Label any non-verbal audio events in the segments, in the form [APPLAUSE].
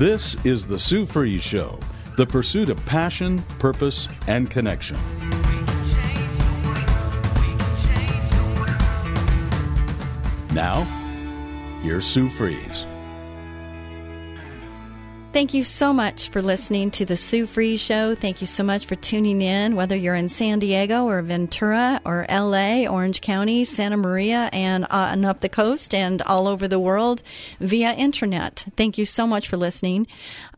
This is the Sue Fries Show, the pursuit of passion, purpose, and connection. Now, here's Sue Fries. Thank you so much for listening to the Sue Fries Show. Thank you so much for tuning in, whether you're in San Diego or Ventura or LA, Orange County, Santa Maria, and, uh, and up the coast and all over the world via internet. Thank you so much for listening.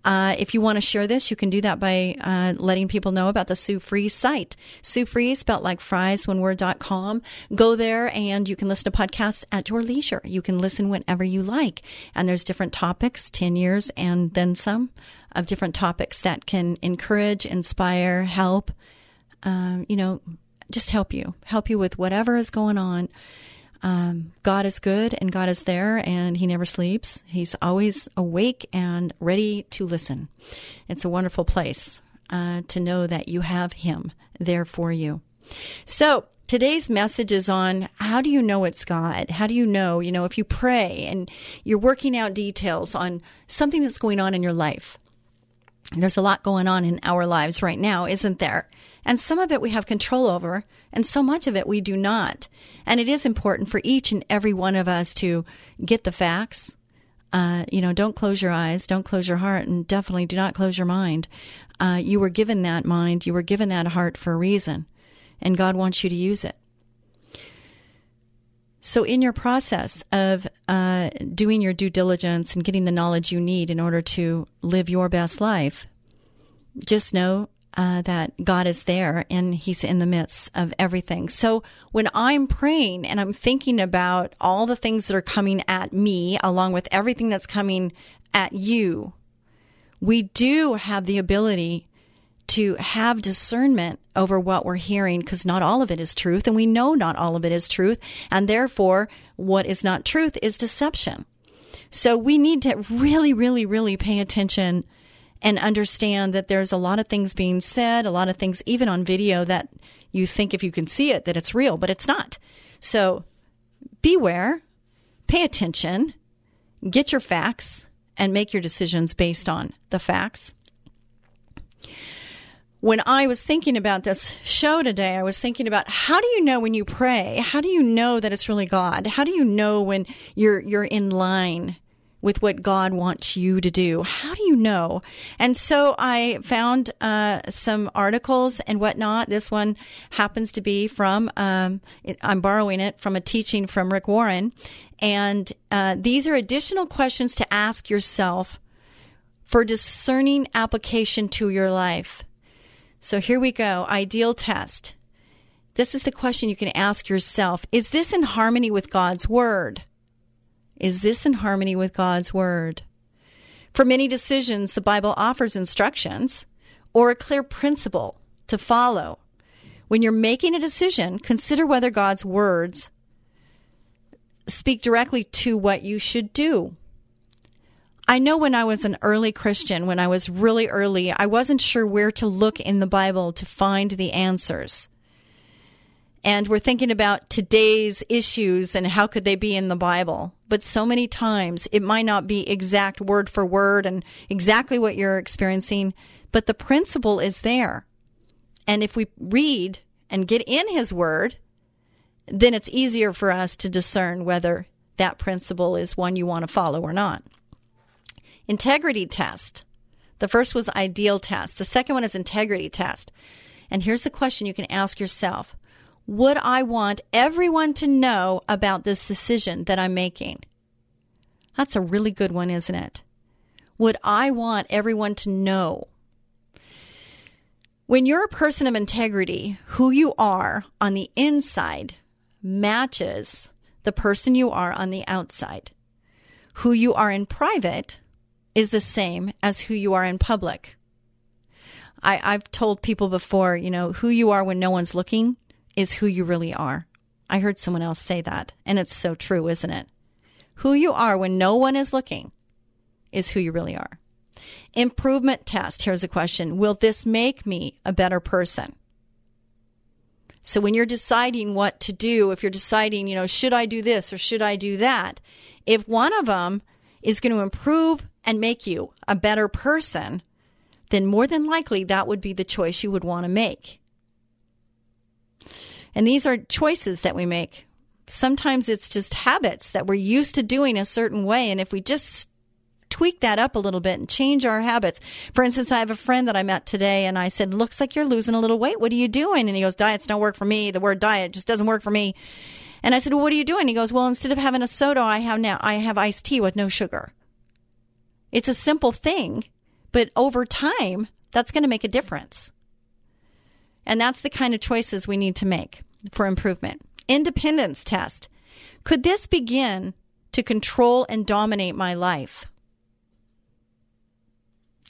Uh, if you want to share this, you can do that by uh, letting people know about the Sue Fries site. Sue Fries, spelled like fries, one word.com. Go there and you can listen to podcasts at your leisure. You can listen whenever you like. And there's different topics, 10 years and then some of different topics that can encourage, inspire, help, um, you know, just help you, help you with whatever is going on. Um, God is good and God is there and He never sleeps. He's always awake and ready to listen. It's a wonderful place uh, to know that you have Him there for you. So, today's message is on how do you know it's God? How do you know, you know, if you pray and you're working out details on something that's going on in your life? There's a lot going on in our lives right now, isn't there? And some of it we have control over, and so much of it we do not. And it is important for each and every one of us to get the facts. Uh, you know, don't close your eyes, don't close your heart, and definitely do not close your mind. Uh, you were given that mind, you were given that heart for a reason, and God wants you to use it. So, in your process of uh, doing your due diligence and getting the knowledge you need in order to live your best life, just know uh, that God is there and He's in the midst of everything. So when I'm praying and I'm thinking about all the things that are coming at me, along with everything that's coming at you, we do have the ability to have discernment over what we're hearing because not all of it is truth and we know not all of it is truth and therefore what is not truth is deception. So we need to really, really, really pay attention and understand that there's a lot of things being said, a lot of things even on video that you think if you can see it that it's real, but it's not. So beware, pay attention, get your facts, and make your decisions based on the facts. When I was thinking about this show today, I was thinking about how do you know when you pray? How do you know that it's really God? How do you know when you're you're in line with what God wants you to do. How do you know? And so I found uh, some articles and whatnot. This one happens to be from, um, I'm borrowing it from a teaching from Rick Warren. And uh, these are additional questions to ask yourself for discerning application to your life. So here we go. Ideal test. This is the question you can ask yourself. Is this in harmony with God's word? Is this in harmony with God's Word? For many decisions, the Bible offers instructions or a clear principle to follow. When you're making a decision, consider whether God's words speak directly to what you should do. I know when I was an early Christian, when I was really early, I wasn't sure where to look in the Bible to find the answers and we're thinking about today's issues and how could they be in the Bible. But so many times it might not be exact word for word and exactly what you're experiencing, but the principle is there. And if we read and get in his word, then it's easier for us to discern whether that principle is one you want to follow or not. Integrity test. The first was ideal test. The second one is integrity test. And here's the question you can ask yourself would I want everyone to know about this decision that I'm making? That's a really good one, isn't it? Would I want everyone to know? When you're a person of integrity, who you are on the inside matches the person you are on the outside. Who you are in private is the same as who you are in public. I, I've told people before, you know, who you are when no one's looking is who you really are. I heard someone else say that, and it's so true, isn't it? Who you are when no one is looking is who you really are. Improvement test. Here's a question Will this make me a better person? So when you're deciding what to do, if you're deciding, you know, should I do this or should I do that? If one of them is going to improve and make you a better person, then more than likely that would be the choice you would want to make. And these are choices that we make. Sometimes it's just habits that we're used to doing a certain way. And if we just tweak that up a little bit and change our habits. For instance, I have a friend that I met today and I said, Looks like you're losing a little weight. What are you doing? And he goes, Diets don't work for me. The word diet just doesn't work for me. And I said, Well, what are you doing? He goes, Well, instead of having a soda, I have now, I have iced tea with no sugar. It's a simple thing, but over time, that's going to make a difference. And that's the kind of choices we need to make for improvement. Independence test. Could this begin to control and dominate my life?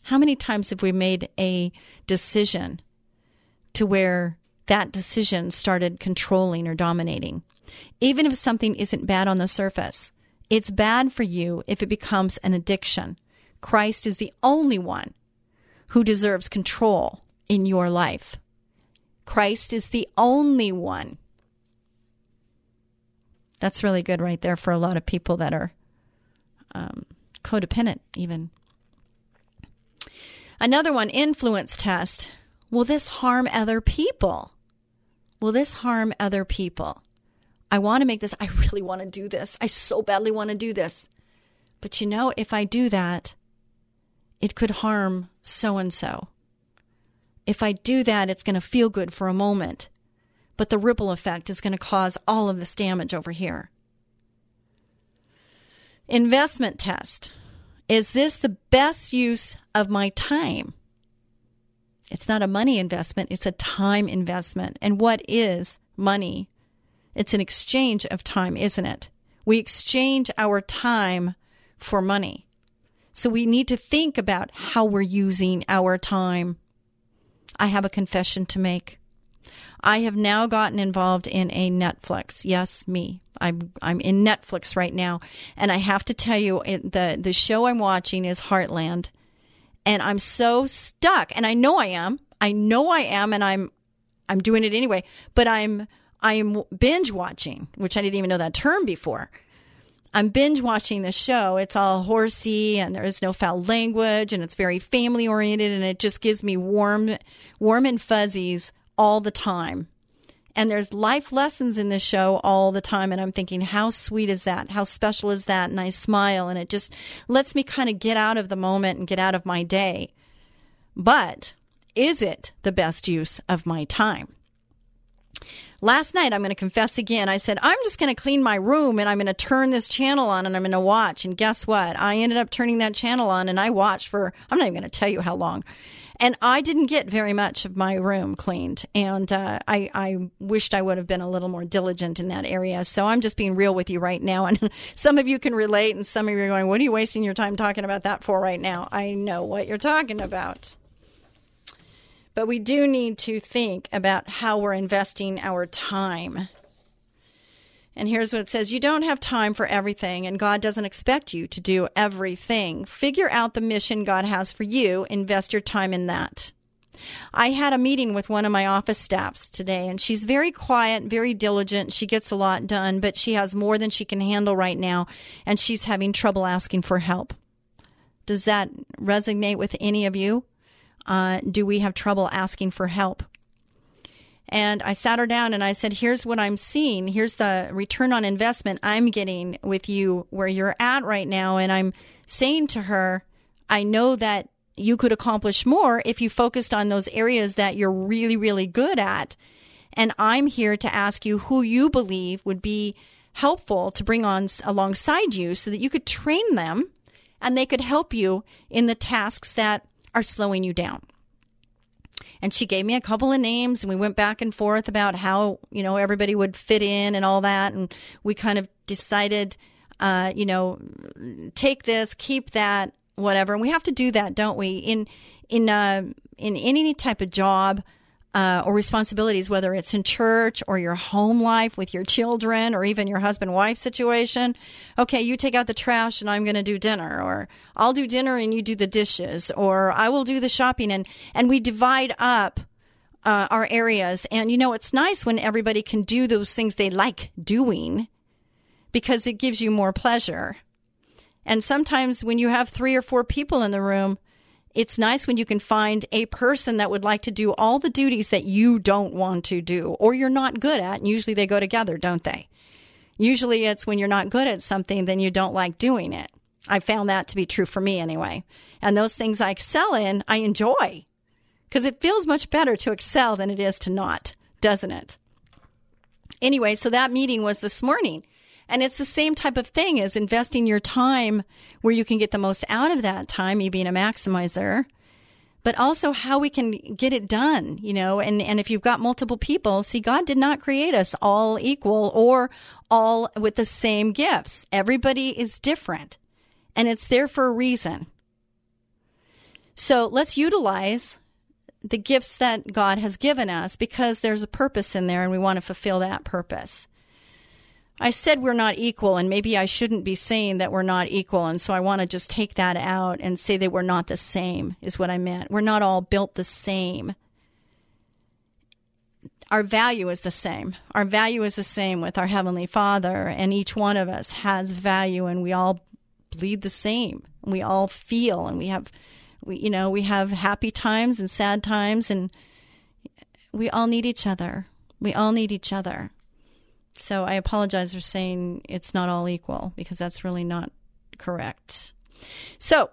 How many times have we made a decision to where that decision started controlling or dominating? Even if something isn't bad on the surface, it's bad for you if it becomes an addiction. Christ is the only one who deserves control in your life. Christ is the only one. That's really good right there for a lot of people that are um, codependent, even. Another one, influence test. Will this harm other people? Will this harm other people? I want to make this, I really want to do this. I so badly want to do this. But you know, if I do that, it could harm so and so. If I do that, it's going to feel good for a moment, but the ripple effect is going to cause all of this damage over here. Investment test. Is this the best use of my time? It's not a money investment, it's a time investment. And what is money? It's an exchange of time, isn't it? We exchange our time for money. So we need to think about how we're using our time. I have a confession to make. I have now gotten involved in a Netflix. Yes, me. I'm I'm in Netflix right now, and I have to tell you, it, the the show I'm watching is Heartland, and I'm so stuck. And I know I am. I know I am, and I'm I'm doing it anyway. But I'm I'm binge watching, which I didn't even know that term before. I'm binge watching the show. It's all horsey and there's no foul language and it's very family oriented and it just gives me warm, warm and fuzzies all the time. And there's life lessons in this show all the time. And I'm thinking, how sweet is that? How special is that? And I smile and it just lets me kind of get out of the moment and get out of my day. But is it the best use of my time? Last night, I'm going to confess again. I said, I'm just going to clean my room and I'm going to turn this channel on and I'm going to watch. And guess what? I ended up turning that channel on and I watched for, I'm not even going to tell you how long. And I didn't get very much of my room cleaned. And uh, I, I wished I would have been a little more diligent in that area. So I'm just being real with you right now. And [LAUGHS] some of you can relate, and some of you are going, What are you wasting your time talking about that for right now? I know what you're talking about. But we do need to think about how we're investing our time. And here's what it says You don't have time for everything, and God doesn't expect you to do everything. Figure out the mission God has for you, invest your time in that. I had a meeting with one of my office staffs today, and she's very quiet, very diligent. She gets a lot done, but she has more than she can handle right now, and she's having trouble asking for help. Does that resonate with any of you? Uh, do we have trouble asking for help? And I sat her down and I said, Here's what I'm seeing. Here's the return on investment I'm getting with you where you're at right now. And I'm saying to her, I know that you could accomplish more if you focused on those areas that you're really, really good at. And I'm here to ask you who you believe would be helpful to bring on alongside you so that you could train them and they could help you in the tasks that are slowing you down. and she gave me a couple of names and we went back and forth about how, you know, everybody would fit in and all that. And we kind of decided, uh, you know, take this, keep that, whatever. And we have to do that, don't we? In, in, uh, in any type of job, uh, or responsibilities, whether it's in church or your home life with your children or even your husband wife situation. Okay, you take out the trash and I'm going to do dinner, or I'll do dinner and you do the dishes, or I will do the shopping, and and we divide up. Uh, our areas. And you know, it's nice when everybody can do those things they like doing because it gives you more pleasure. And sometimes when you have three or four people in the room, it's nice when you can find a person that would like to do all the duties that you don't want to do or you're not good at. And usually they go together, don't they? Usually it's when you're not good at something, then you don't like doing it. I found that to be true for me anyway. And those things I excel in, I enjoy because it feels much better to excel than it is to not, doesn't it? Anyway, so that meeting was this morning. And it's the same type of thing as investing your time where you can get the most out of that time, you being a maximizer, but also how we can get it done, you know, and, and if you've got multiple people, see, God did not create us all equal or all with the same gifts. Everybody is different and it's there for a reason. So let's utilize the gifts that God has given us because there's a purpose in there and we want to fulfill that purpose. I said we're not equal, and maybe I shouldn't be saying that we're not equal. And so I want to just take that out and say that we're not the same, is what I meant. We're not all built the same. Our value is the same. Our value is the same with our Heavenly Father, and each one of us has value, and we all bleed the same. We all feel, and we have, we, you know, we have happy times and sad times, and we all need each other. We all need each other. So I apologize for saying it's not all equal because that's really not correct. So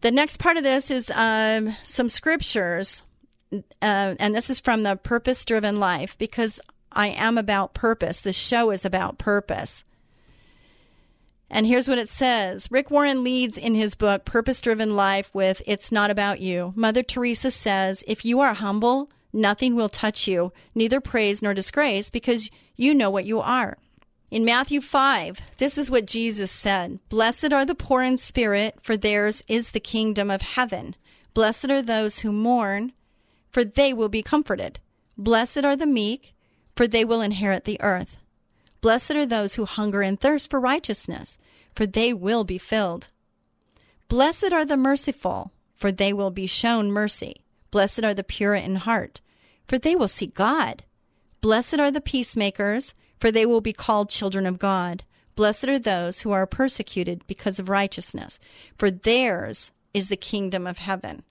the next part of this is um, some scriptures, uh, and this is from the Purpose Driven Life because I am about purpose. The show is about purpose. And here's what it says Rick Warren leads in his book, Purpose Driven Life, with It's Not About You. Mother Teresa says, If you are humble, Nothing will touch you, neither praise nor disgrace, because you know what you are. In Matthew 5, this is what Jesus said Blessed are the poor in spirit, for theirs is the kingdom of heaven. Blessed are those who mourn, for they will be comforted. Blessed are the meek, for they will inherit the earth. Blessed are those who hunger and thirst for righteousness, for they will be filled. Blessed are the merciful, for they will be shown mercy. Blessed are the pure in heart, for they will see God. Blessed are the peacemakers, for they will be called children of God. Blessed are those who are persecuted because of righteousness, for theirs is the kingdom of heaven.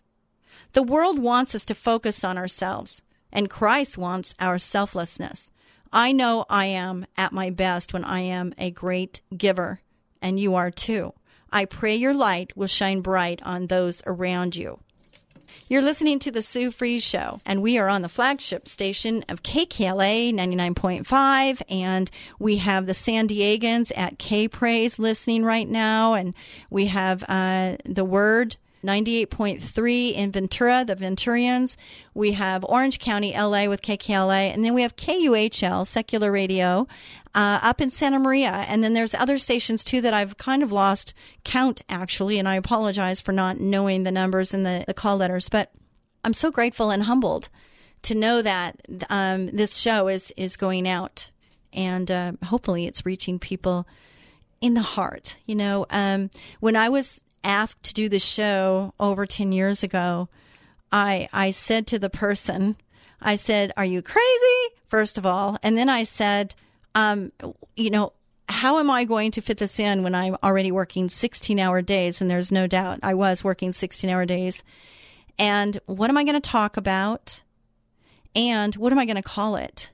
The world wants us to focus on ourselves, and Christ wants our selflessness. I know I am at my best when I am a great giver, and you are too. I pray your light will shine bright on those around you. You're listening to the Sue Fries Show, and we are on the flagship station of KKLA 99.5, and we have the San Diegans at K Praise listening right now, and we have uh, the Word 98.3 in Ventura, the Venturians. We have Orange County, LA with KKLA. And then we have KUHL, secular radio, uh, up in Santa Maria. And then there's other stations too that I've kind of lost count actually. And I apologize for not knowing the numbers and the, the call letters. But I'm so grateful and humbled to know that um, this show is, is going out. And uh, hopefully it's reaching people in the heart. You know, um, when I was asked to do the show over 10 years ago, I, I said to the person, I said, Are you crazy? First of all. And then I said, um, You know, how am I going to fit this in when I'm already working 16 hour days? And there's no doubt I was working 16 hour days. And what am I going to talk about? And what am I going to call it?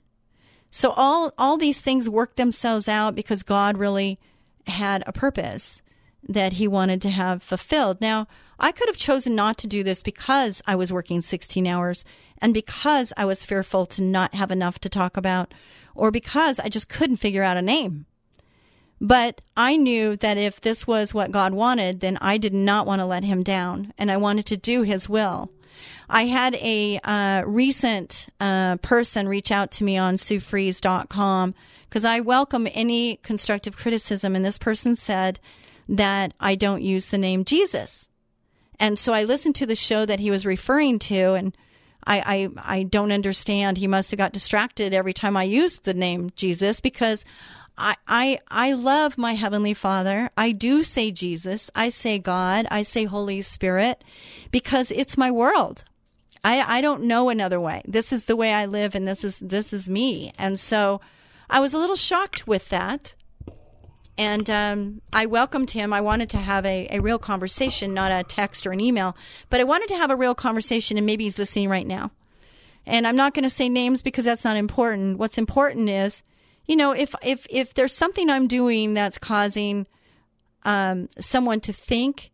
So all, all these things work themselves out because God really had a purpose that he wanted to have fulfilled. Now, I could have chosen not to do this because I was working 16 hours and because I was fearful to not have enough to talk about or because I just couldn't figure out a name. But I knew that if this was what God wanted, then I did not want to let him down and I wanted to do his will. I had a uh, recent uh, person reach out to me on SueFries.com because I welcome any constructive criticism. And this person said that I don't use the name Jesus. And so I listened to the show that he was referring to, and I, I, I don't understand. He must have got distracted every time I used the name Jesus because I, I, I love my Heavenly Father. I do say Jesus. I say God. I say Holy Spirit because it's my world. I, I don't know another way. This is the way I live and this is, this is me. And so I was a little shocked with that. And um, I welcomed him. I wanted to have a, a real conversation, not a text or an email, but I wanted to have a real conversation, and maybe he's listening right now. And I'm not going to say names because that's not important. What's important is, you know, if if if there's something I'm doing that's causing um, someone to think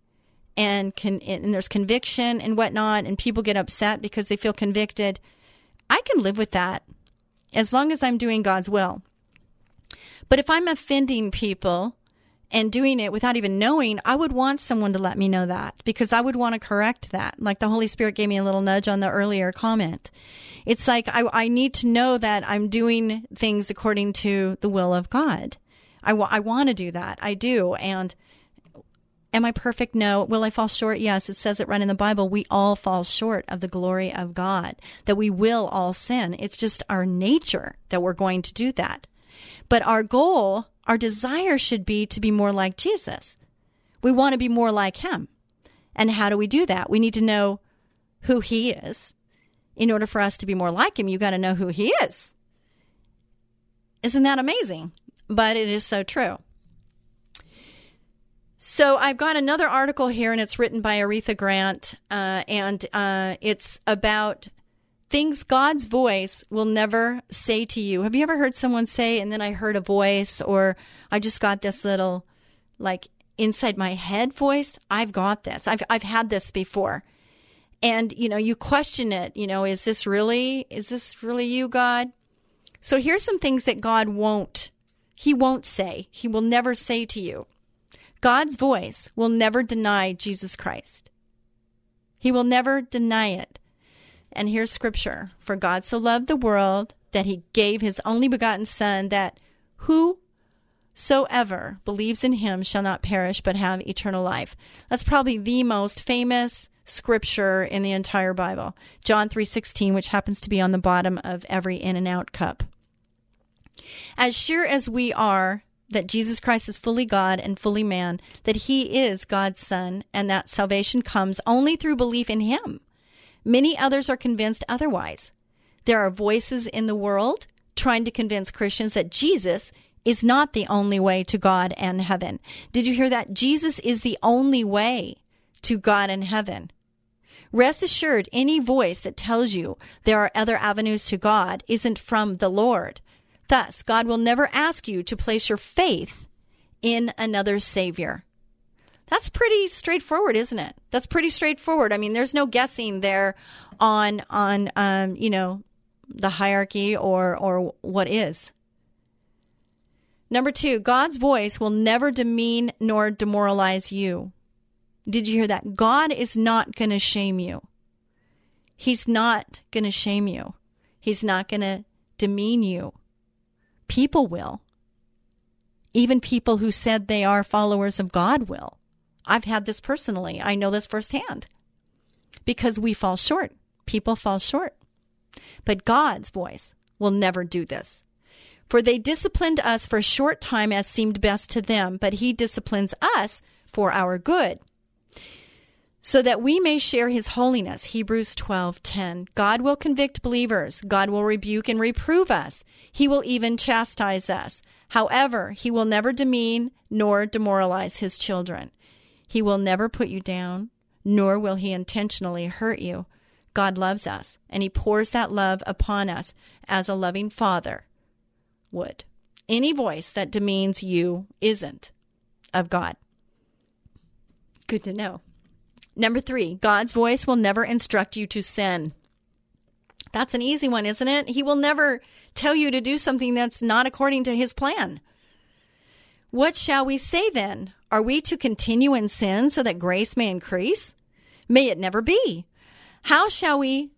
and can and there's conviction and whatnot, and people get upset because they feel convicted, I can live with that as long as I'm doing God's will. But if I'm offending people and doing it without even knowing, I would want someone to let me know that because I would want to correct that. Like the Holy Spirit gave me a little nudge on the earlier comment. It's like I, I need to know that I'm doing things according to the will of God. I, w- I want to do that. I do. And am I perfect? No. Will I fall short? Yes. It says it right in the Bible. We all fall short of the glory of God, that we will all sin. It's just our nature that we're going to do that. But our goal, our desire should be to be more like Jesus. We want to be more like him. And how do we do that? We need to know who he is. In order for us to be more like him, you got to know who he is. Isn't that amazing? But it is so true. So I've got another article here, and it's written by Aretha Grant, uh, and uh, it's about things God's voice will never say to you. Have you ever heard someone say, and then I heard a voice, or I just got this little, like, inside my head voice? I've got this. I've, I've had this before. And, you know, you question it, you know, is this really, is this really you, God? So here's some things that God won't, He won't say. He will never say to you. God's voice will never deny Jesus Christ. He will never deny it. And here's scripture For God so loved the world that he gave his only begotten Son, that whosoever believes in him shall not perish but have eternal life. That's probably the most famous scripture in the entire Bible. John 3:16 which happens to be on the bottom of every in and out cup. As sure as we are that Jesus Christ is fully God and fully man, that he is God's son and that salvation comes only through belief in him. Many others are convinced otherwise. There are voices in the world trying to convince Christians that Jesus is not the only way to God and heaven. Did you hear that? Jesus is the only way to God and heaven. Rest assured, any voice that tells you there are other avenues to God isn't from the Lord. Thus, God will never ask you to place your faith in another Savior. That's pretty straightforward, isn't it? That's pretty straightforward. I mean, there's no guessing there on on um, you know the hierarchy or or what is. Number two, God's voice will never demean nor demoralize you. Did you hear that? God is not going to shame you. He's not going to shame you. He's not going to demean you. People will. Even people who said they are followers of God will. I've had this personally. I know this firsthand because we fall short. People fall short. But God's voice will never do this. For they disciplined us for a short time as seemed best to them, but he disciplines us for our good. So that we may share his holiness. Hebrews 12:10. God will convict believers. God will rebuke and reprove us. He will even chastise us. However, he will never demean nor demoralize his children. He will never put you down, nor will he intentionally hurt you. God loves us, and he pours that love upon us as a loving father would. Any voice that demeans you isn't of God. Good to know. Number three, God's voice will never instruct you to sin. That's an easy one, isn't it? He will never tell you to do something that's not according to his plan. What shall we say then? Are we to continue in sin so that grace may increase? May it never be. How shall we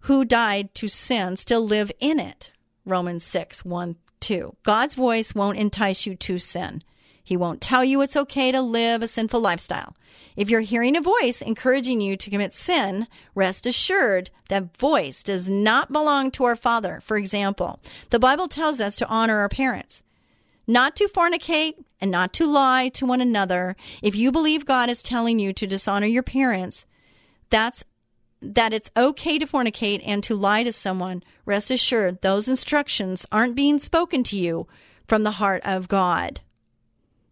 who died to sin still live in it? Romans 6 1 2. God's voice won't entice you to sin. He won't tell you it's okay to live a sinful lifestyle. If you're hearing a voice encouraging you to commit sin, rest assured that voice does not belong to our Father. For example, the Bible tells us to honor our parents, not to fornicate and not to lie to one another. If you believe God is telling you to dishonor your parents, that's that it's okay to fornicate and to lie to someone, rest assured those instructions aren't being spoken to you from the heart of God.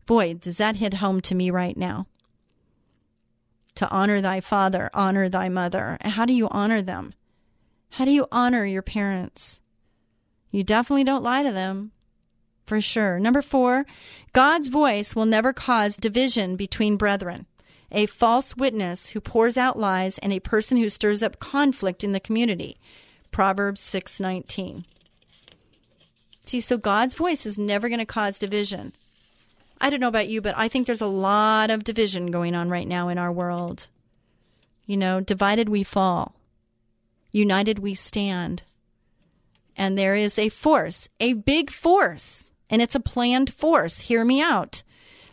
Boy, does that hit home to me right now. To honor thy father, honor thy mother. How do you honor them? How do you honor your parents? You definitely don't lie to them. For sure. Number four, God's voice will never cause division between brethren a false witness who pours out lies, and a person who stirs up conflict in the community. Proverbs 6:19. See, so God's voice is never going to cause division. I don't know about you, but I think there's a lot of division going on right now in our world. You know, divided we fall. United we stand. And there is a force, a big force, and it's a planned force. Hear me out.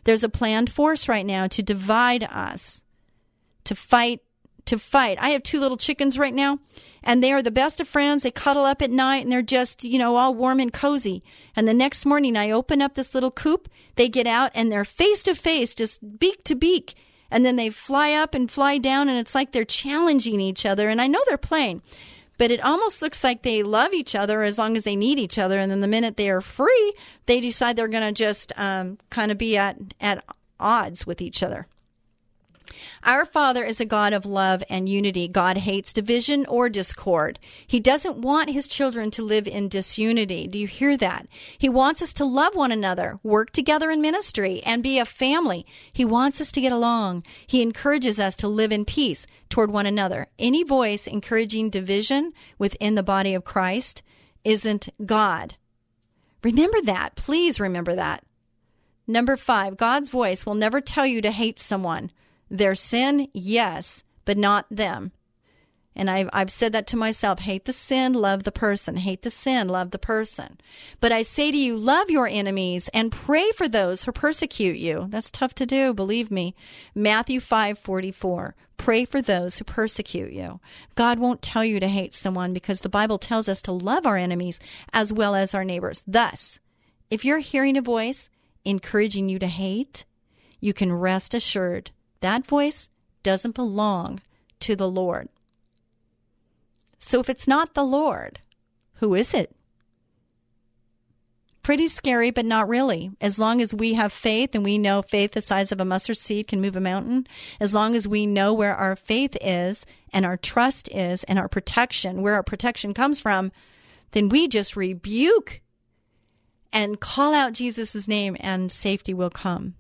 There's a planned force right now to divide us, to fight, to fight. I have two little chickens right now, and they are the best of friends. They cuddle up at night and they're just, you know, all warm and cozy. And the next morning, I open up this little coop. They get out and they're face to face, just beak to beak. And then they fly up and fly down, and it's like they're challenging each other. And I know they're playing but it almost looks like they love each other as long as they need each other. And then the minute they are free, they decide they're going to just um, kind of be at, at odds with each other. Our Father is a God of love and unity. God hates division or discord. He doesn't want his children to live in disunity. Do you hear that? He wants us to love one another, work together in ministry, and be a family. He wants us to get along. He encourages us to live in peace toward one another. Any voice encouraging division within the body of Christ isn't God. Remember that. Please remember that. Number five, God's voice will never tell you to hate someone. Their sin, yes, but not them. And I've, I've said that to myself hate the sin, love the person. Hate the sin, love the person. But I say to you, love your enemies and pray for those who persecute you. That's tough to do, believe me. Matthew 5 44. Pray for those who persecute you. God won't tell you to hate someone because the Bible tells us to love our enemies as well as our neighbors. Thus, if you're hearing a voice encouraging you to hate, you can rest assured that voice doesn't belong to the Lord. So if it's not the Lord, who is it? Pretty scary, but not really. As long as we have faith and we know faith the size of a mustard seed can move a mountain, as long as we know where our faith is and our trust is and our protection, where our protection comes from, then we just rebuke and call out Jesus' name and safety will come.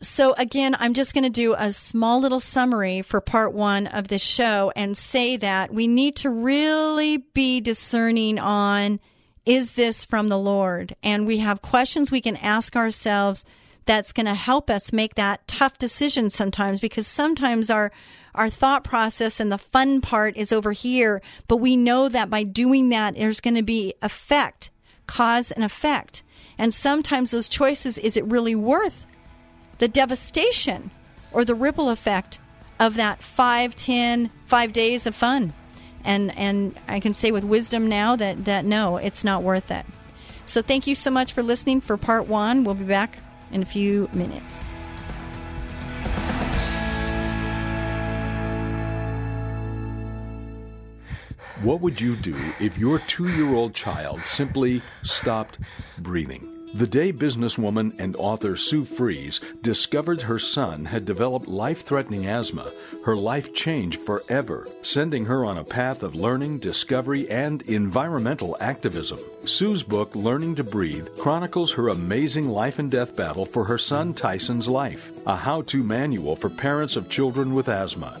So, again, I'm just going to do a small little summary for part one of this show and say that we need to really be discerning on is this from the Lord? And we have questions we can ask ourselves that's going to help us make that tough decision sometimes because sometimes our our thought process and the fun part is over here but we know that by doing that there's going to be effect cause and effect and sometimes those choices is it really worth the devastation or the ripple effect of that five, ten, five days of fun. And and I can say with wisdom now that, that no, it's not worth it. So thank you so much for listening for part one. We'll be back in a few minutes. What would you do if your two year old child simply stopped breathing? The day businesswoman and author Sue Fries discovered her son had developed life threatening asthma, her life changed forever, sending her on a path of learning, discovery, and environmental activism. Sue's book, Learning to Breathe, chronicles her amazing life and death battle for her son Tyson's life, a how to manual for parents of children with asthma.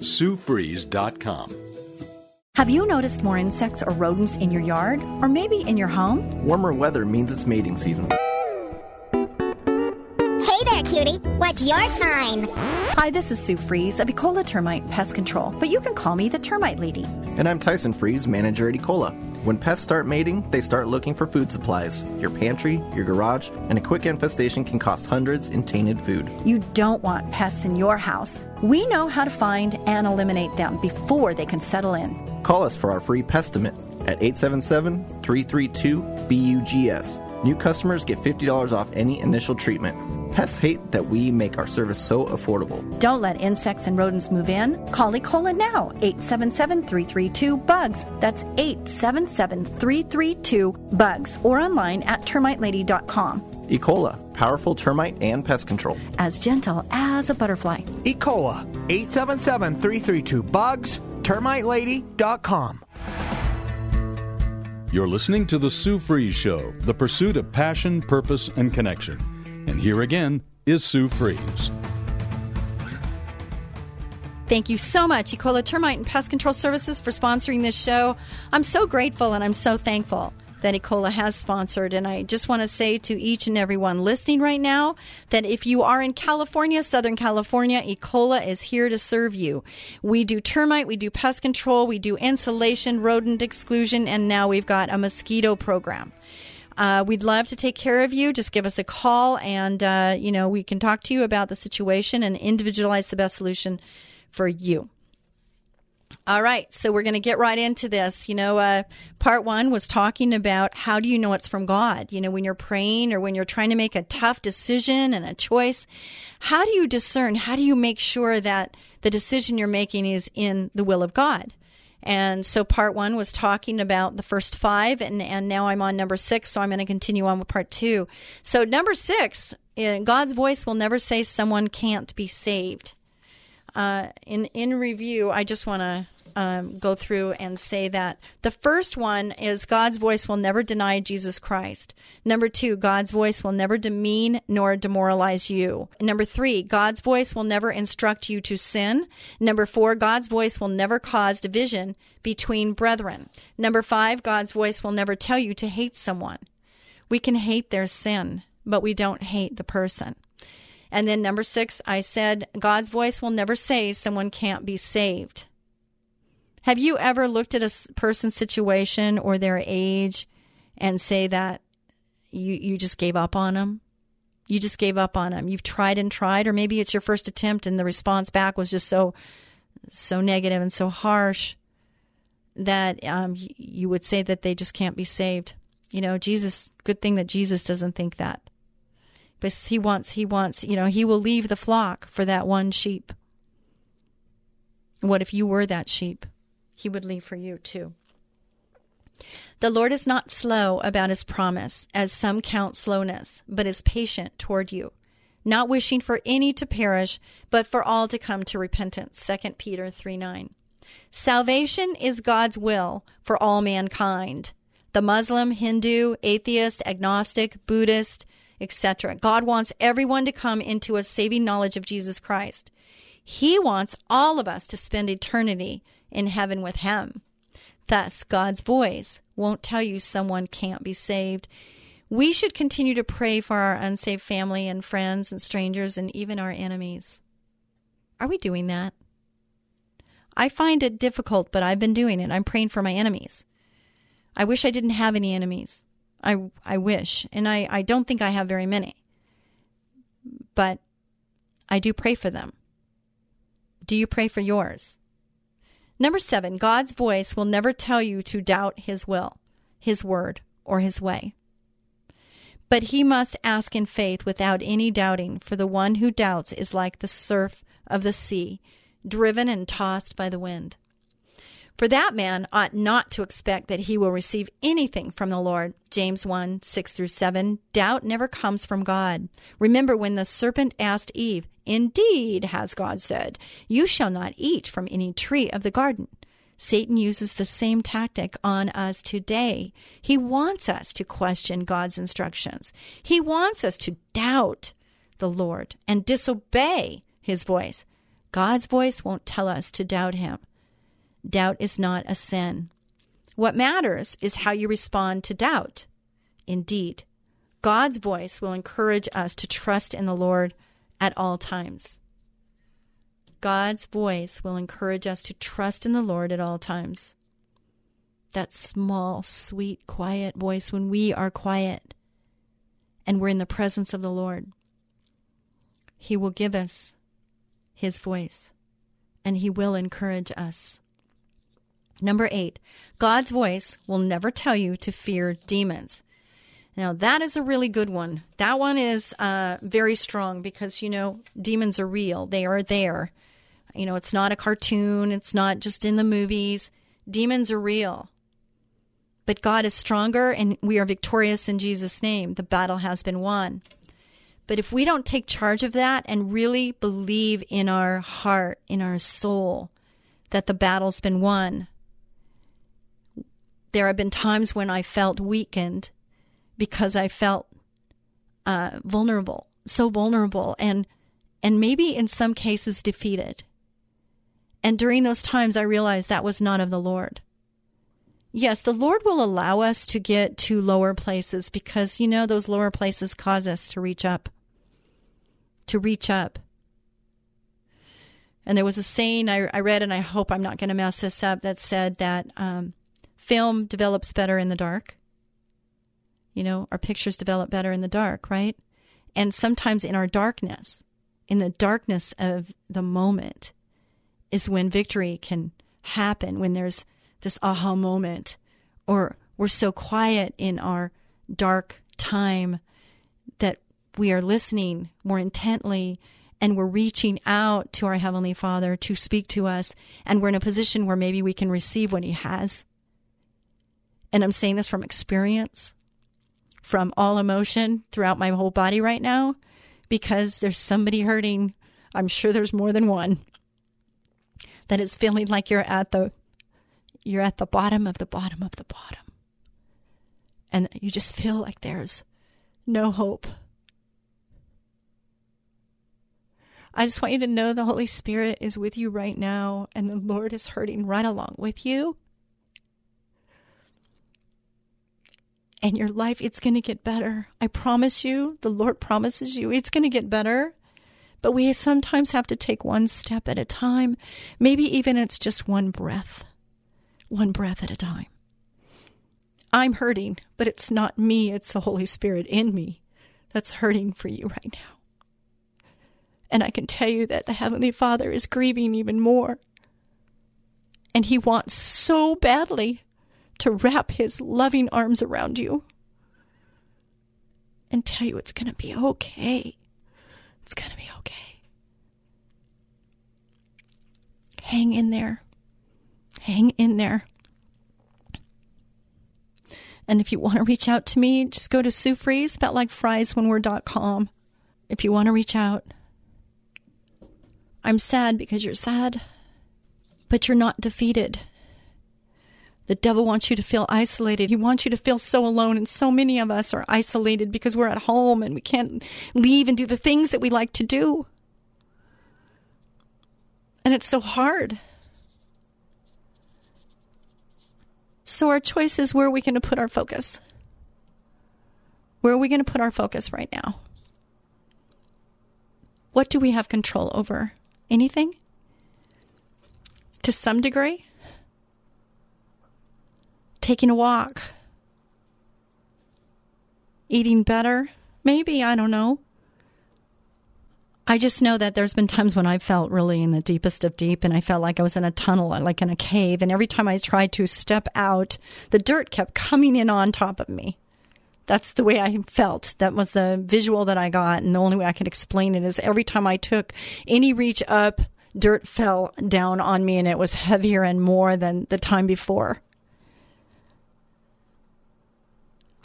SueFries.com. Have you noticed more insects or rodents in your yard, or maybe in your home? Warmer weather means it's mating season. Hey there, cutie. What's your sign? Hi, this is Sue Fries of Ecola Termite Pest Control, but you can call me the Termite Lady. And I'm Tyson Fries, manager at Ecola. When pests start mating, they start looking for food supplies. Your pantry, your garage, and a quick infestation can cost hundreds in tainted food. You don't want pests in your house. We know how to find and eliminate them before they can settle in. Call us for our free pestimate at 877 332 BUGS. New customers get $50 off any initial treatment. Pests hate that we make our service so affordable. Don't let insects and rodents move in. Call Ecola now, 877 332 BUGS. That's 877 332 BUGS, or online at termitelady.com. Ecola, powerful termite and pest control. As gentle as a butterfly. Ecola, 877 332 BUGS, termitelady.com. You're listening to The Sue Fries Show, the pursuit of passion, purpose, and connection. And here again is Sue Fries. Thank you so much, Ecola Termite and Pest Control Services, for sponsoring this show. I'm so grateful and I'm so thankful that Ecola has sponsored. And I just want to say to each and everyone listening right now that if you are in California, Southern California, Ecola is here to serve you. We do termite, we do pest control, we do insulation, rodent exclusion, and now we've got a mosquito program. Uh, we'd love to take care of you. Just give us a call, and uh, you know we can talk to you about the situation and individualize the best solution for you. All right, so we're going to get right into this. You know, uh, part one was talking about how do you know it's from God? You know, when you're praying or when you're trying to make a tough decision and a choice, how do you discern? How do you make sure that the decision you're making is in the will of God? And so part one was talking about the first five, and, and now I'm on number six, so I'm going to continue on with part two. So, number six, uh, God's voice will never say someone can't be saved. Uh, in in review, I just want to um, go through and say that the first one is God's voice will never deny Jesus Christ. Number two, God's voice will never demean nor demoralize you. Number three, God's voice will never instruct you to sin. Number four, God's voice will never cause division between brethren. Number five, God's voice will never tell you to hate someone. We can hate their sin, but we don't hate the person. And then number six, I said, God's voice will never say someone can't be saved. Have you ever looked at a person's situation or their age and say that you, you just gave up on them? You just gave up on them. You've tried and tried, or maybe it's your first attempt and the response back was just so, so negative and so harsh that um, you would say that they just can't be saved. You know, Jesus, good thing that Jesus doesn't think that but he wants he wants you know he will leave the flock for that one sheep what if you were that sheep he would leave for you too the lord is not slow about his promise as some count slowness but is patient toward you not wishing for any to perish but for all to come to repentance 2 peter 3 9 salvation is god's will for all mankind the muslim hindu atheist agnostic buddhist etc. God wants everyone to come into a saving knowledge of Jesus Christ. He wants all of us to spend eternity in heaven with Him. Thus, God's voice won't tell you someone can't be saved. We should continue to pray for our unsaved family and friends and strangers and even our enemies. Are we doing that? I find it difficult, but I've been doing it. I'm praying for my enemies. I wish I didn't have any enemies. I I wish, and I I don't think I have very many, but I do pray for them. Do you pray for yours? Number seven, God's voice will never tell you to doubt His will, His word, or His way. But he must ask in faith without any doubting, for the one who doubts is like the surf of the sea, driven and tossed by the wind. For that man ought not to expect that he will receive anything from the Lord. James 1 6 through 7. Doubt never comes from God. Remember when the serpent asked Eve, Indeed, has God said, You shall not eat from any tree of the garden. Satan uses the same tactic on us today. He wants us to question God's instructions. He wants us to doubt the Lord and disobey his voice. God's voice won't tell us to doubt him. Doubt is not a sin. What matters is how you respond to doubt. Indeed, God's voice will encourage us to trust in the Lord at all times. God's voice will encourage us to trust in the Lord at all times. That small, sweet, quiet voice when we are quiet and we're in the presence of the Lord. He will give us His voice and He will encourage us. Number eight, God's voice will never tell you to fear demons. Now, that is a really good one. That one is uh, very strong because, you know, demons are real, they are there. You know, it's not a cartoon, it's not just in the movies. Demons are real. But God is stronger and we are victorious in Jesus' name. The battle has been won. But if we don't take charge of that and really believe in our heart, in our soul, that the battle's been won, there have been times when I felt weakened because I felt uh, vulnerable, so vulnerable, and and maybe in some cases defeated. And during those times, I realized that was not of the Lord. Yes, the Lord will allow us to get to lower places because, you know, those lower places cause us to reach up. To reach up. And there was a saying I, I read, and I hope I'm not going to mess this up, that said that um, film develops better in the dark. You know, our pictures develop better in the dark, right? And sometimes in our darkness, in the darkness of the moment, is when victory can happen, when there's this aha moment, or we're so quiet in our dark time that we are listening more intently and we're reaching out to our Heavenly Father to speak to us, and we're in a position where maybe we can receive what He has. And I'm saying this from experience, from all emotion throughout my whole body right now, because there's somebody hurting. I'm sure there's more than one that is feeling like you're at the you're at the bottom of the bottom of the bottom. And you just feel like there's no hope. I just want you to know the Holy Spirit is with you right now, and the Lord is hurting right along with you. And your life, it's going to get better. I promise you, the Lord promises you, it's going to get better. But we sometimes have to take one step at a time. Maybe even it's just one breath, one breath at a time. I'm hurting, but it's not me, it's the Holy Spirit in me that's hurting for you right now. And I can tell you that the Heavenly Father is grieving even more. And He wants so badly to wrap His loving arms around you and tell you it's going to be okay. It's going to be okay. Hang in there. Hang in there. And if you want to reach out to me, just go to Sue Fries, spelled like fries when we're.com. If you want to reach out, I'm sad because you're sad, but you're not defeated. The devil wants you to feel isolated. He wants you to feel so alone. And so many of us are isolated because we're at home and we can't leave and do the things that we like to do. And it's so hard. So, our choice is where are we going to put our focus? Where are we going to put our focus right now? What do we have control over? Anything? To some degree? Taking a walk, eating better. Maybe, I don't know. I just know that there's been times when I felt really in the deepest of deep and I felt like I was in a tunnel, like in a cave. And every time I tried to step out, the dirt kept coming in on top of me. That's the way I felt. That was the visual that I got. And the only way I could explain it is every time I took any reach up dirt fell down on me and it was heavier and more than the time before.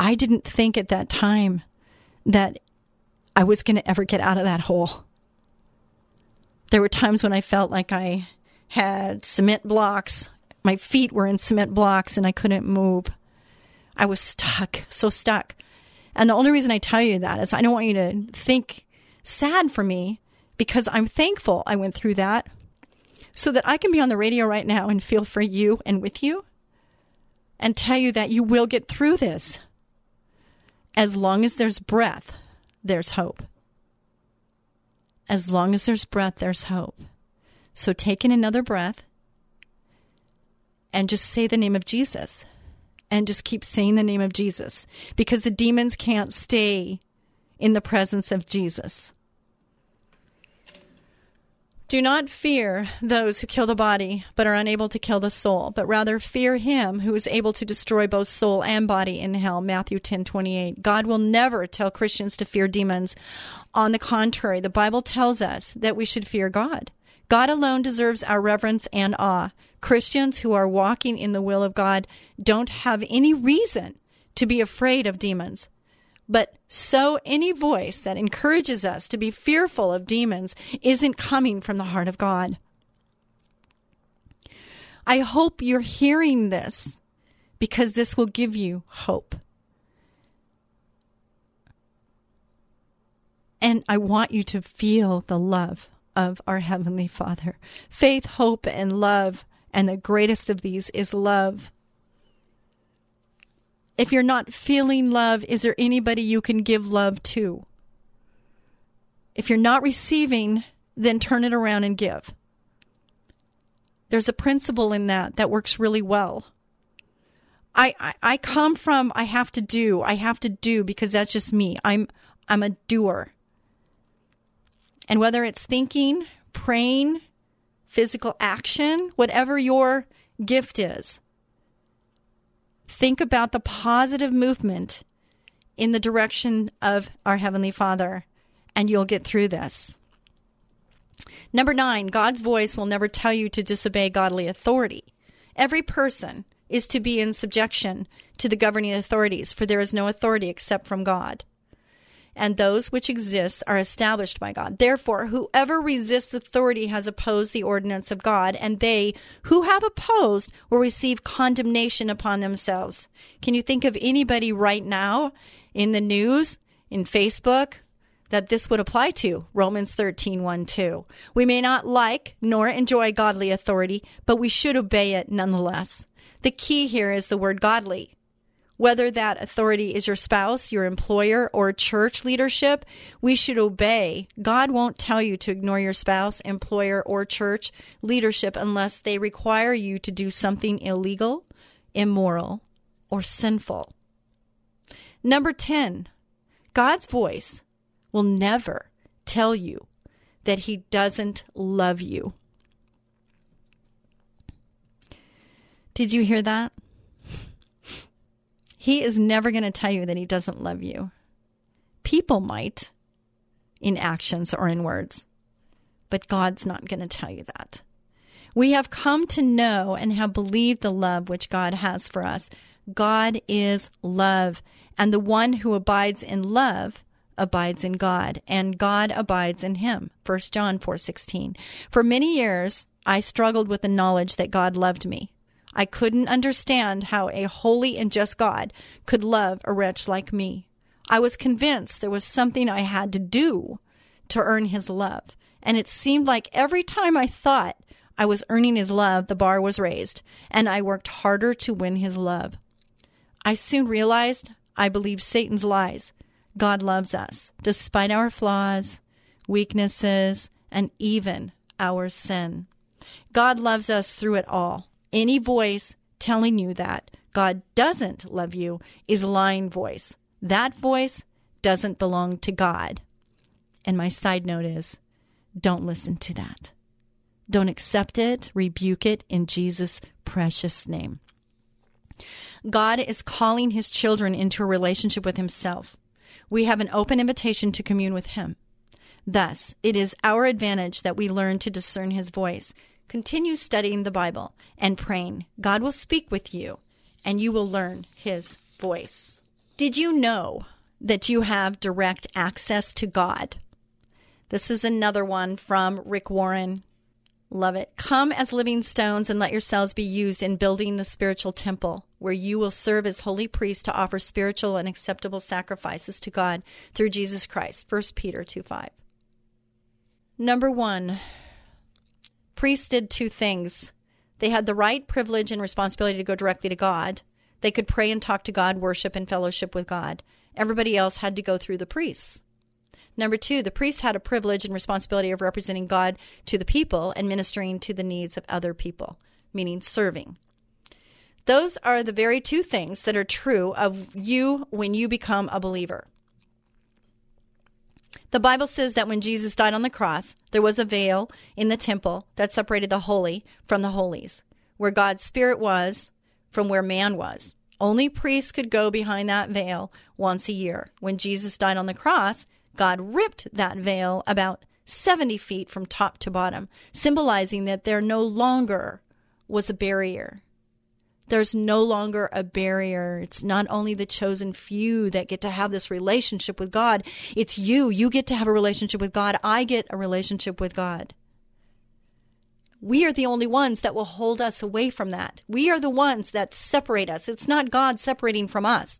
I didn't think at that time that I was going to ever get out of that hole. There were times when I felt like I had cement blocks. My feet were in cement blocks and I couldn't move. I was stuck, so stuck. And the only reason I tell you that is I don't want you to think sad for me because I'm thankful I went through that so that I can be on the radio right now and feel for you and with you and tell you that you will get through this. As long as there's breath, there's hope. As long as there's breath, there's hope. So take in another breath and just say the name of Jesus. And just keep saying the name of Jesus because the demons can't stay in the presence of Jesus. Do not fear those who kill the body, but are unable to kill the soul, but rather fear him who is able to destroy both soul and body in hell. Matthew 10 28. God will never tell Christians to fear demons. On the contrary, the Bible tells us that we should fear God. God alone deserves our reverence and awe. Christians who are walking in the will of God don't have any reason to be afraid of demons. But so any voice that encourages us to be fearful of demons isn't coming from the heart of God. I hope you're hearing this because this will give you hope. And I want you to feel the love of our Heavenly Father. Faith, hope, and love. And the greatest of these is love. If you're not feeling love, is there anybody you can give love to? If you're not receiving, then turn it around and give. There's a principle in that that works really well. I, I, I come from I have to do, I have to do because that's just me. I'm I'm a doer. And whether it's thinking, praying, physical action, whatever your gift is, think about the positive movement in the direction of our Heavenly Father, and you'll get through this. Number nine, God's voice will never tell you to disobey godly authority. Every person is to be in subjection to the governing authorities, for there is no authority except from God and those which exist are established by God. Therefore, whoever resists authority has opposed the ordinance of God, and they who have opposed will receive condemnation upon themselves. Can you think of anybody right now in the news, in Facebook, that this would apply to? Romans 13, 1, 2. We may not like nor enjoy godly authority, but we should obey it nonetheless. The key here is the word godly whether that authority is your spouse, your employer, or church leadership, we should obey. God won't tell you to ignore your spouse, employer, or church leadership unless they require you to do something illegal, immoral, or sinful. Number 10, God's voice will never tell you that He doesn't love you. Did you hear that? He is never going to tell you that he doesn't love you. People might in actions or in words, but God's not going to tell you that. We have come to know and have believed the love which God has for us. God is love, and the one who abides in love abides in God, and God abides in him. 1 John 4:16. For many years I struggled with the knowledge that God loved me. I couldn't understand how a holy and just God could love a wretch like me. I was convinced there was something I had to do to earn his love. And it seemed like every time I thought I was earning his love, the bar was raised, and I worked harder to win his love. I soon realized I believed Satan's lies. God loves us, despite our flaws, weaknesses, and even our sin. God loves us through it all. Any voice telling you that God doesn't love you is lying voice. That voice doesn't belong to God. And my side note is don't listen to that. Don't accept it, rebuke it in Jesus' precious name. God is calling his children into a relationship with himself. We have an open invitation to commune with him. Thus, it is our advantage that we learn to discern his voice. Continue studying the Bible and praying. God will speak with you, and you will learn his voice. Did you know that you have direct access to God? This is another one from Rick Warren. Love it. Come as living stones and let yourselves be used in building the spiritual temple, where you will serve as holy priests to offer spiritual and acceptable sacrifices to God through Jesus Christ. 1 Peter 2 5. Number one, priests did two things. They had the right, privilege, and responsibility to go directly to God. They could pray and talk to God, worship, and fellowship with God. Everybody else had to go through the priests. Number two, the priests had a privilege and responsibility of representing God to the people and ministering to the needs of other people, meaning serving. Those are the very two things that are true of you when you become a believer. The Bible says that when Jesus died on the cross, there was a veil in the temple that separated the holy from the holies, where God's Spirit was from where man was. Only priests could go behind that veil once a year. When Jesus died on the cross, God ripped that veil about 70 feet from top to bottom, symbolizing that there no longer was a barrier. There's no longer a barrier. It's not only the chosen few that get to have this relationship with God, it's you. You get to have a relationship with God. I get a relationship with God. We are the only ones that will hold us away from that. We are the ones that separate us. It's not God separating from us,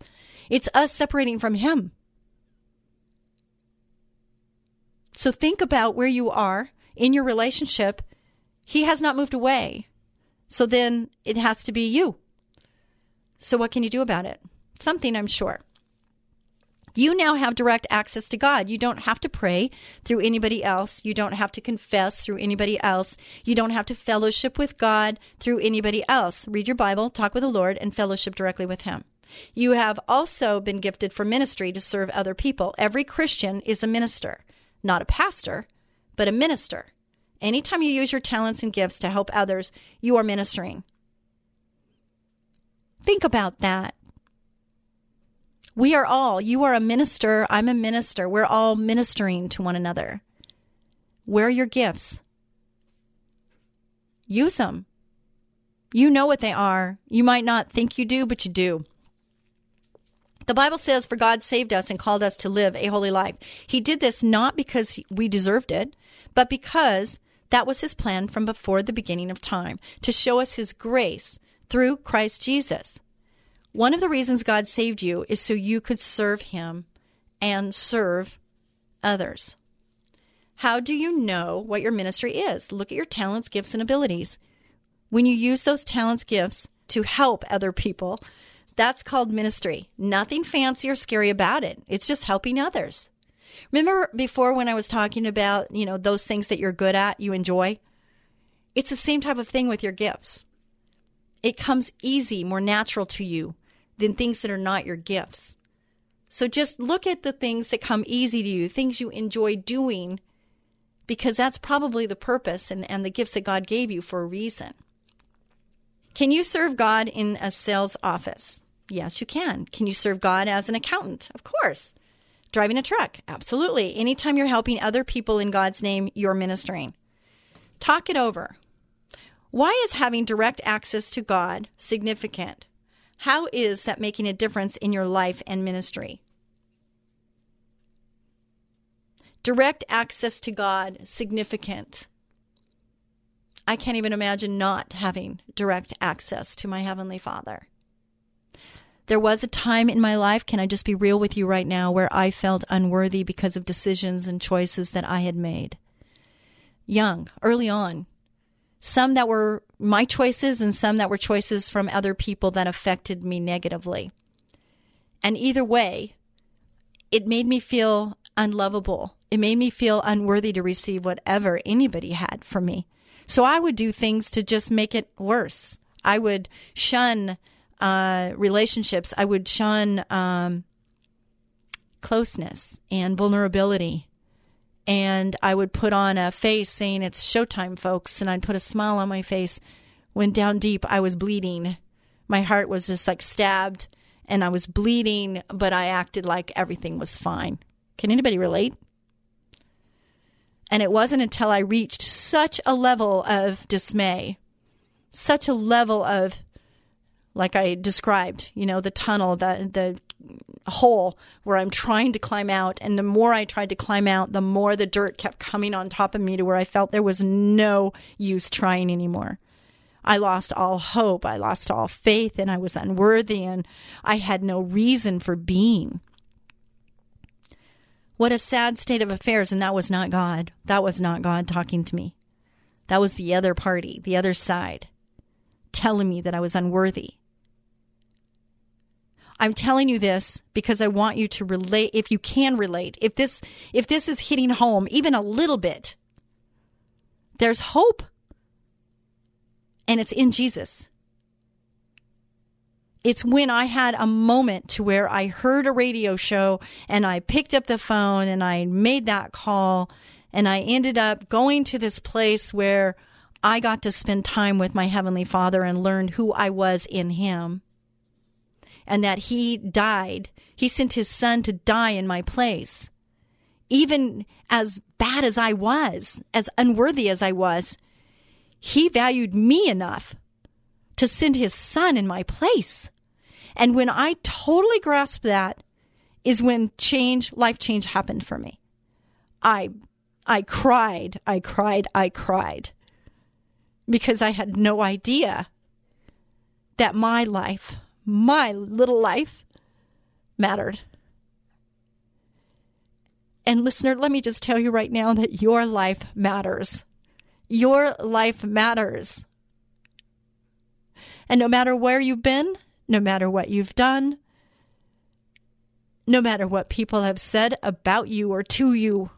it's us separating from Him. So think about where you are in your relationship. He has not moved away. So then it has to be you. So what can you do about it? Something, I'm sure. You now have direct access to God. You don't have to pray through anybody else. You don't have to confess through anybody else. You don't have to fellowship with God through anybody else. Read your Bible, talk with the Lord, and fellowship directly with Him. You have also been gifted for ministry to serve other people. Every Christian is a minister, not a pastor, but a minister. Anytime you use your talents and gifts to help others, you are ministering. Think about that. We are all, you are a minister, I'm a minister. We're all ministering to one another. Where are your gifts? Use them. You know what they are. You might not think you do, but you do. The Bible says, For God saved us and called us to live a holy life. He did this not because we deserved it, but because that was his plan from before the beginning of time to show us his grace through Christ Jesus. One of the reasons God saved you is so you could serve him and serve others. How do you know what your ministry is? Look at your talents, gifts, and abilities. When you use those talents, gifts to help other people, that's called ministry. Nothing fancy or scary about it. It's just helping others. Remember before when I was talking about, you know, those things that you're good at, you enjoy? It's the same type of thing with your gifts. It comes easy, more natural to you than things that are not your gifts. So just look at the things that come easy to you, things you enjoy doing, because that's probably the purpose and, and the gifts that God gave you for a reason. Can you serve God in a sales office? Yes, you can. Can you serve God as an accountant? Of course. Driving a truck? Absolutely. Anytime you're helping other people in God's name, you're ministering. Talk it over. Why is having direct access to God significant? How is that making a difference in your life and ministry? Direct access to God, significant. I can't even imagine not having direct access to my Heavenly Father. There was a time in my life, can I just be real with you right now, where I felt unworthy because of decisions and choices that I had made. Young, early on, some that were my choices and some that were choices from other people that affected me negatively. And either way, it made me feel unlovable. It made me feel unworthy to receive whatever anybody had for me. So I would do things to just make it worse. I would shun uh, relationships. I would shun um, closeness and vulnerability and I would put on a face saying it's showtime, folks, and I'd put a smile on my face. When down deep, I was bleeding. My heart was just like stabbed, and I was bleeding, but I acted like everything was fine. Can anybody relate? And it wasn't until I reached such a level of dismay, such a level of, like I described, you know, the tunnel, the, the hole where I'm trying to climb out. And the more I tried to climb out, the more the dirt kept coming on top of me to where I felt there was no use trying anymore. I lost all hope. I lost all faith and I was unworthy and I had no reason for being. What a sad state of affairs. And that was not God. That was not God talking to me. That was the other party, the other side, telling me that I was unworthy. I'm telling you this because I want you to relate if you can relate. If this if this is hitting home even a little bit. There's hope. And it's in Jesus. It's when I had a moment to where I heard a radio show and I picked up the phone and I made that call and I ended up going to this place where I got to spend time with my Heavenly Father and learned who I was in Him and that He died. He sent His Son to die in my place. Even as bad as I was, as unworthy as I was, He valued me enough to send His Son in my place. And when I totally grasped that, is when change, life change happened for me. I, I cried, I cried, I cried because I had no idea that my life, my little life, mattered. And listener, let me just tell you right now that your life matters. Your life matters. And no matter where you've been, no matter what you've done, no matter what people have said about you or to you.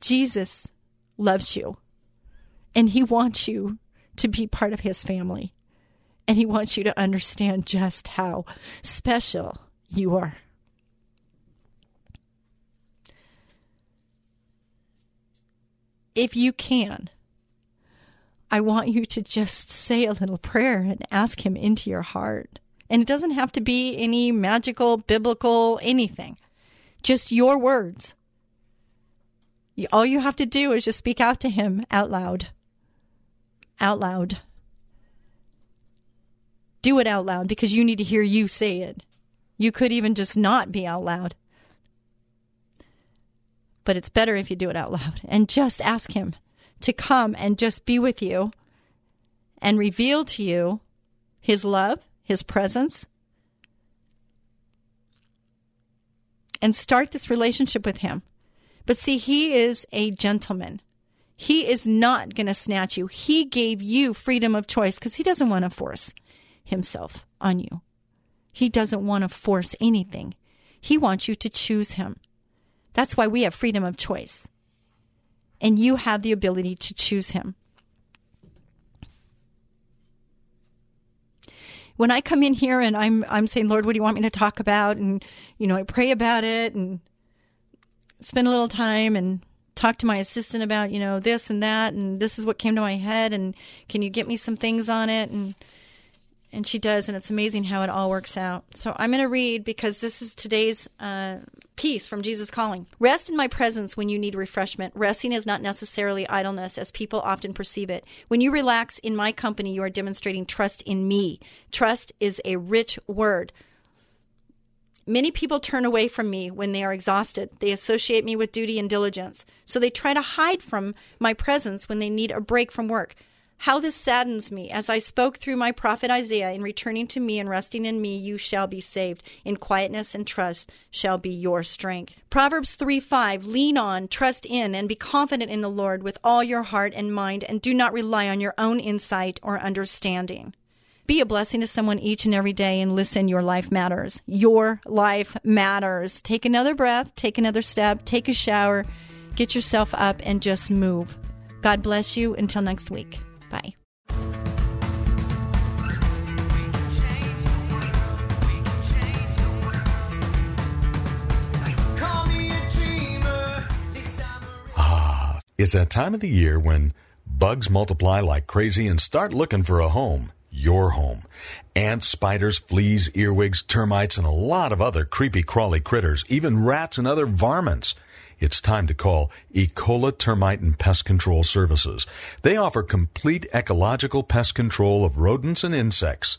Jesus loves you and he wants you to be part of his family. And he wants you to understand just how special you are. If you can, I want you to just say a little prayer and ask Him into your heart. And it doesn't have to be any magical, biblical, anything, just your words. All you have to do is just speak out to Him out loud. Out loud. Do it out loud because you need to hear you say it. You could even just not be out loud. But it's better if you do it out loud and just ask Him to come and just be with you and reveal to you his love, his presence, and start this relationship with him. But see, he is a gentleman. He is not going to snatch you. He gave you freedom of choice because he doesn't want to force himself on you. He doesn't want to force anything. He wants you to choose him. That's why we have freedom of choice and you have the ability to choose him. When I come in here and I'm I'm saying, Lord, what do you want me to talk about? And you know, I pray about it and spend a little time and talk to my assistant about, you know, this and that and this is what came to my head and can you get me some things on it and and she does, and it's amazing how it all works out. So I'm going to read because this is today's uh, piece from Jesus Calling. Rest in my presence when you need refreshment. Resting is not necessarily idleness, as people often perceive it. When you relax in my company, you are demonstrating trust in me. Trust is a rich word. Many people turn away from me when they are exhausted. They associate me with duty and diligence. So they try to hide from my presence when they need a break from work. How this saddens me. As I spoke through my prophet Isaiah, in returning to me and resting in me, you shall be saved. In quietness and trust shall be your strength. Proverbs 3 5 Lean on, trust in, and be confident in the Lord with all your heart and mind, and do not rely on your own insight or understanding. Be a blessing to someone each and every day and listen, your life matters. Your life matters. Take another breath, take another step, take a shower, get yourself up, and just move. God bless you. Until next week. Bye. Ah, it's that time of the year when bugs multiply like crazy and start looking for a home. Your home. Ants, spiders, fleas, earwigs, termites, and a lot of other creepy crawly critters, even rats and other varmints. It's time to call Ecola Termite and Pest Control Services. They offer complete ecological pest control of rodents and insects.